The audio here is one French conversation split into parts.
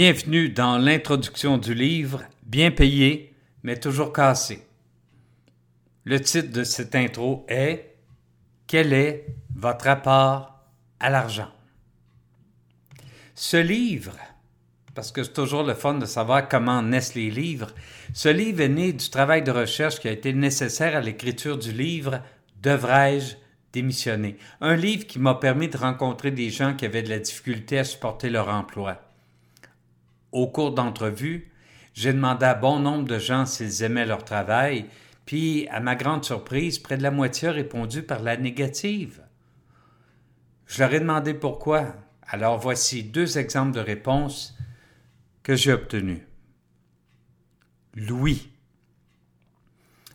Bienvenue dans l'introduction du livre Bien payé, mais toujours cassé. Le titre de cette intro est Quel est votre rapport à l'argent? Ce livre, parce que c'est toujours le fun de savoir comment naissent les livres, ce livre est né du travail de recherche qui a été nécessaire à l'écriture du livre Devrais-je démissionner? Un livre qui m'a permis de rencontrer des gens qui avaient de la difficulté à supporter leur emploi au cours d'entrevue, j'ai demandé à bon nombre de gens s'ils aimaient leur travail, puis, à ma grande surprise, près de la moitié a répondu par la négative. Je leur ai demandé pourquoi. Alors voici deux exemples de réponses que j'ai obtenues. Louis.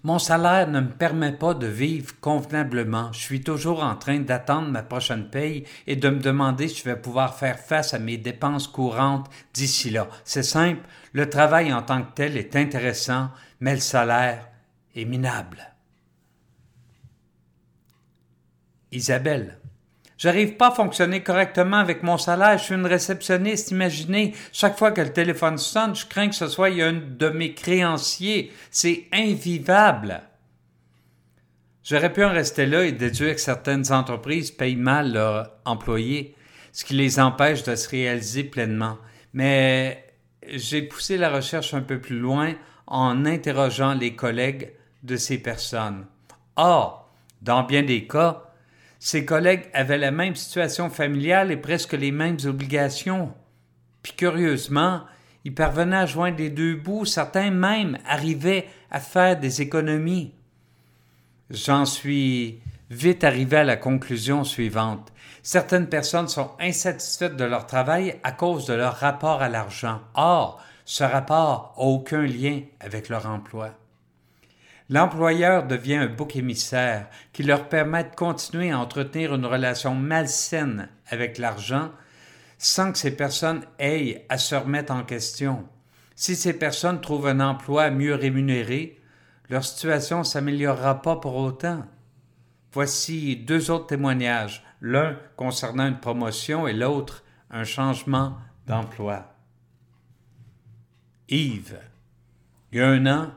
Mon salaire ne me permet pas de vivre convenablement. Je suis toujours en train d'attendre ma prochaine paye et de me demander si je vais pouvoir faire face à mes dépenses courantes d'ici là. C'est simple, le travail en tant que tel est intéressant, mais le salaire est minable. Isabelle. J'arrive pas à fonctionner correctement avec mon salaire. Je suis une réceptionniste. Imaginez, chaque fois que le téléphone sonne, je crains que ce soit un de mes créanciers. C'est invivable. J'aurais pu en rester là et déduire que certaines entreprises payent mal leurs employés, ce qui les empêche de se réaliser pleinement. Mais j'ai poussé la recherche un peu plus loin en interrogeant les collègues de ces personnes. Or, dans bien des cas, ses collègues avaient la même situation familiale et presque les mêmes obligations. Puis curieusement, ils parvenaient à joindre les deux bouts, certains même arrivaient à faire des économies. J'en suis vite arrivé à la conclusion suivante. Certaines personnes sont insatisfaites de leur travail à cause de leur rapport à l'argent. Or, ce rapport n'a aucun lien avec leur emploi. L'employeur devient un bouc émissaire qui leur permet de continuer à entretenir une relation malsaine avec l'argent sans que ces personnes aient à se remettre en question. Si ces personnes trouvent un emploi mieux rémunéré, leur situation ne s'améliorera pas pour autant. Voici deux autres témoignages, l'un concernant une promotion et l'autre un changement d'emploi. Yves, il y a un an,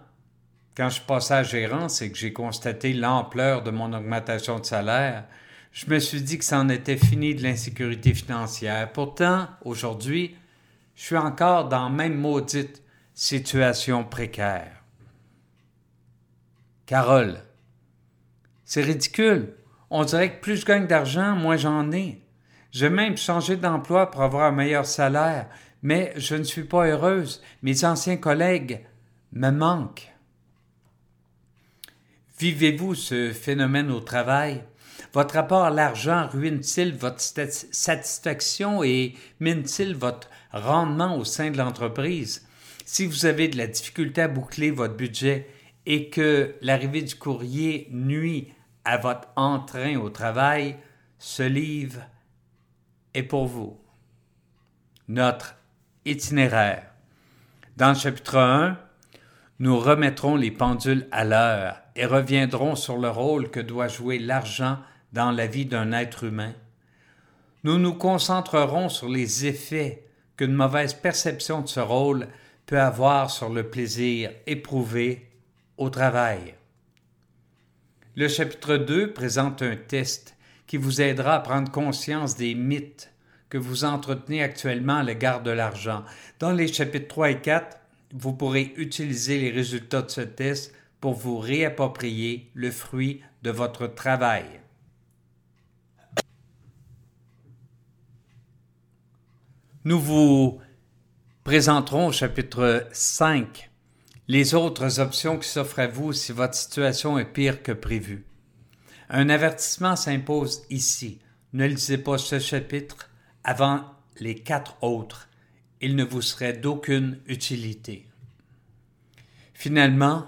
quand je passais à gérance et que j'ai constaté l'ampleur de mon augmentation de salaire, je me suis dit que c'en était fini de l'insécurité financière. Pourtant, aujourd'hui, je suis encore dans la même maudite situation précaire. Carole, c'est ridicule. On dirait que plus je gagne d'argent, moins j'en ai. J'ai même changé d'emploi pour avoir un meilleur salaire, mais je ne suis pas heureuse. Mes anciens collègues me manquent. Vivez-vous ce phénomène au travail? Votre rapport à l'argent ruine-t-il votre satisfaction et mine-t-il votre rendement au sein de l'entreprise? Si vous avez de la difficulté à boucler votre budget et que l'arrivée du courrier nuit à votre entrain au travail, ce livre est pour vous. Notre itinéraire. Dans le chapitre 1, nous remettrons les pendules à l'heure et reviendrons sur le rôle que doit jouer l'argent dans la vie d'un être humain. Nous nous concentrerons sur les effets qu'une mauvaise perception de ce rôle peut avoir sur le plaisir éprouvé au travail. Le chapitre 2 présente un test qui vous aidera à prendre conscience des mythes que vous entretenez actuellement à l'égard de l'argent. Dans les chapitres 3 et 4, vous pourrez utiliser les résultats de ce test pour vous réapproprier le fruit de votre travail. Nous vous présenterons au chapitre 5 les autres options qui s'offrent à vous si votre situation est pire que prévu. Un avertissement s'impose ici. Ne lisez pas ce chapitre avant les quatre autres. Il ne vous serait d'aucune utilité. Finalement,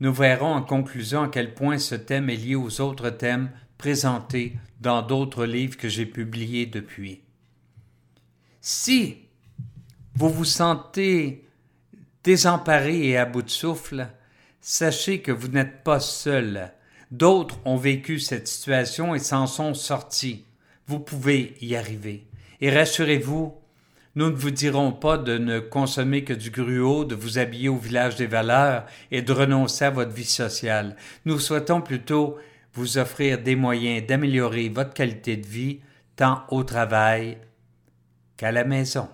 nous verrons en conclusion à quel point ce thème est lié aux autres thèmes présentés dans d'autres livres que j'ai publiés depuis. Si vous vous sentez désemparé et à bout de souffle, sachez que vous n'êtes pas seul. D'autres ont vécu cette situation et s'en sont sortis. Vous pouvez y arriver. Et rassurez-vous, Nous ne vous dirons pas de ne consommer que du gruau, de vous habiller au village des valeurs et de renoncer à votre vie sociale. Nous souhaitons plutôt vous offrir des moyens d'améliorer votre qualité de vie, tant au travail qu'à la maison.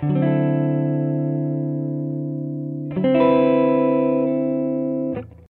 thank you.